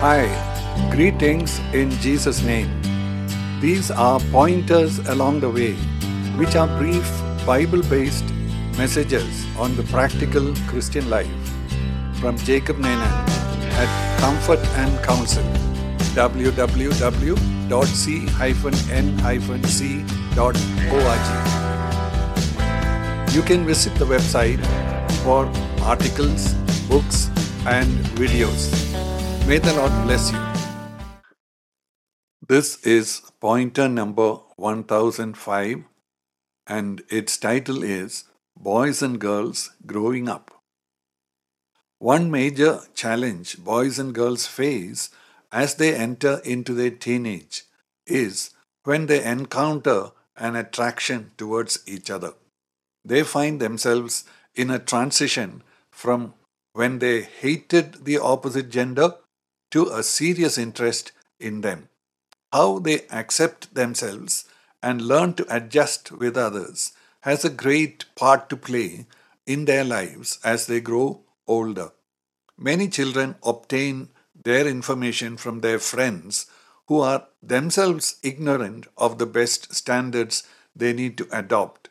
Hi, greetings in Jesus' name. These are pointers along the way, which are brief Bible based messages on the practical Christian life from Jacob Ninan at Comfort and Counsel www.c-n-c.org. You can visit the website for articles, books, and videos. May the Lord bless you. This is pointer number 1005 and its title is Boys and Girls Growing Up. One major challenge boys and girls face as they enter into their teenage is when they encounter an attraction towards each other. They find themselves in a transition from when they hated the opposite gender to a serious interest in them. How they accept themselves and learn to adjust with others has a great part to play in their lives as they grow older. Many children obtain their information from their friends who are themselves ignorant of the best standards they need to adopt.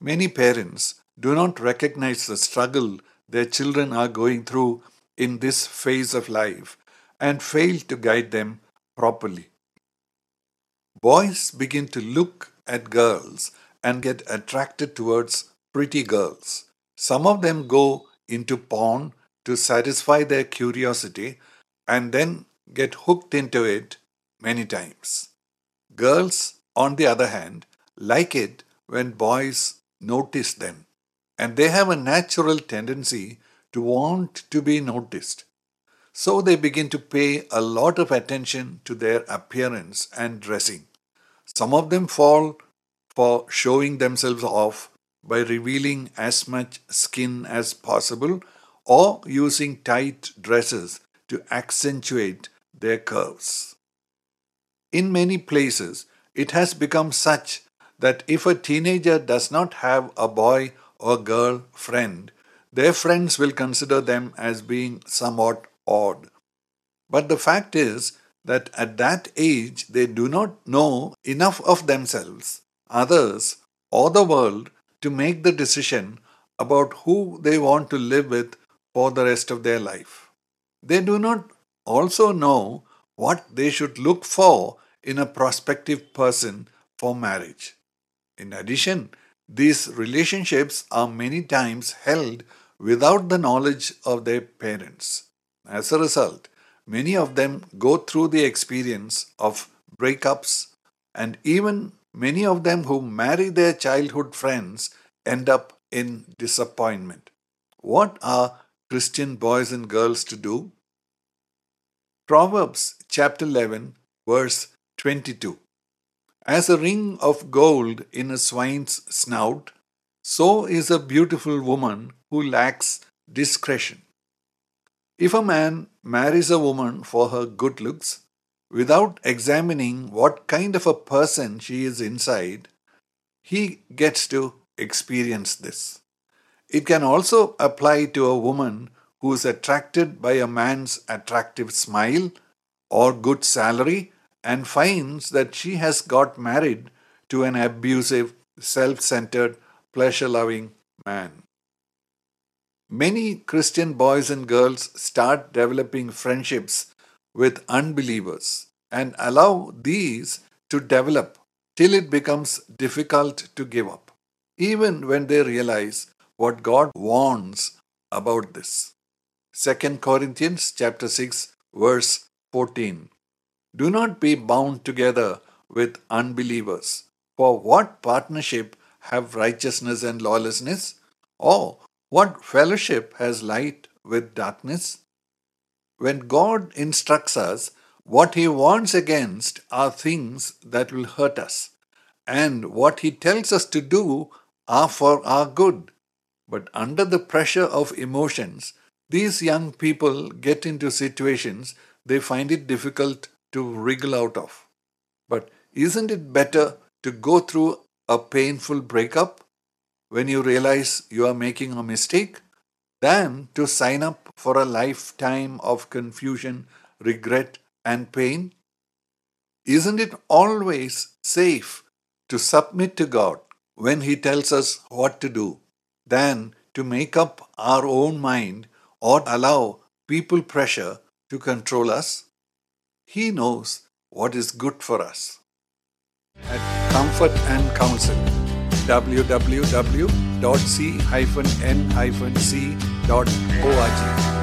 Many parents do not recognize the struggle their children are going through in this phase of life and fail to guide them properly. Boys begin to look at girls and get attracted towards pretty girls. Some of them go into porn to satisfy their curiosity and then get hooked into it many times. Girls, on the other hand, like it when boys notice them, and they have a natural tendency to want to be noticed. So they begin to pay a lot of attention to their appearance and dressing. Some of them fall for showing themselves off by revealing as much skin as possible or using tight dresses to accentuate their curves. In many places, it has become such that if a teenager does not have a boy or girl friend, their friends will consider them as being somewhat odd. But the fact is that at that age they do not know enough of themselves, others, or the world to make the decision about who they want to live with for the rest of their life. They do not also know what they should look for in a prospective person for marriage. In addition, these relationships are many times held without the knowledge of their parents. As a result, many of them go through the experience of breakups, and even many of them who marry their childhood friends end up in disappointment. What are Christian boys and girls to do? Proverbs chapter 11, verse 22. As a ring of gold in a swine's snout, so is a beautiful woman who lacks discretion. If a man marries a woman for her good looks, without examining what kind of a person she is inside, he gets to experience this. It can also apply to a woman who is attracted by a man's attractive smile or good salary and finds that she has got married to an abusive, self centered, pleasure loving man. Many Christian boys and girls start developing friendships with unbelievers and allow these to develop till it becomes difficult to give up, even when they realize what God warns about this. 2 Corinthians chapter 6 verse 14. Do not be bound together with unbelievers. For what partnership have righteousness and lawlessness? Or what fellowship has light with darkness? When God instructs us, what He warns against are things that will hurt us, and what He tells us to do are for our good. But under the pressure of emotions, these young people get into situations they find it difficult to wriggle out of. But isn't it better to go through a painful breakup when you realize you are making a mistake than to sign up for a lifetime of confusion regret, and pain? Isn't it always safe to submit to God when He tells us what to do than to make up our own mind or allow people pressure to control us? He knows what is good for us. At Comfort and Counsel, www.c-n-c.org.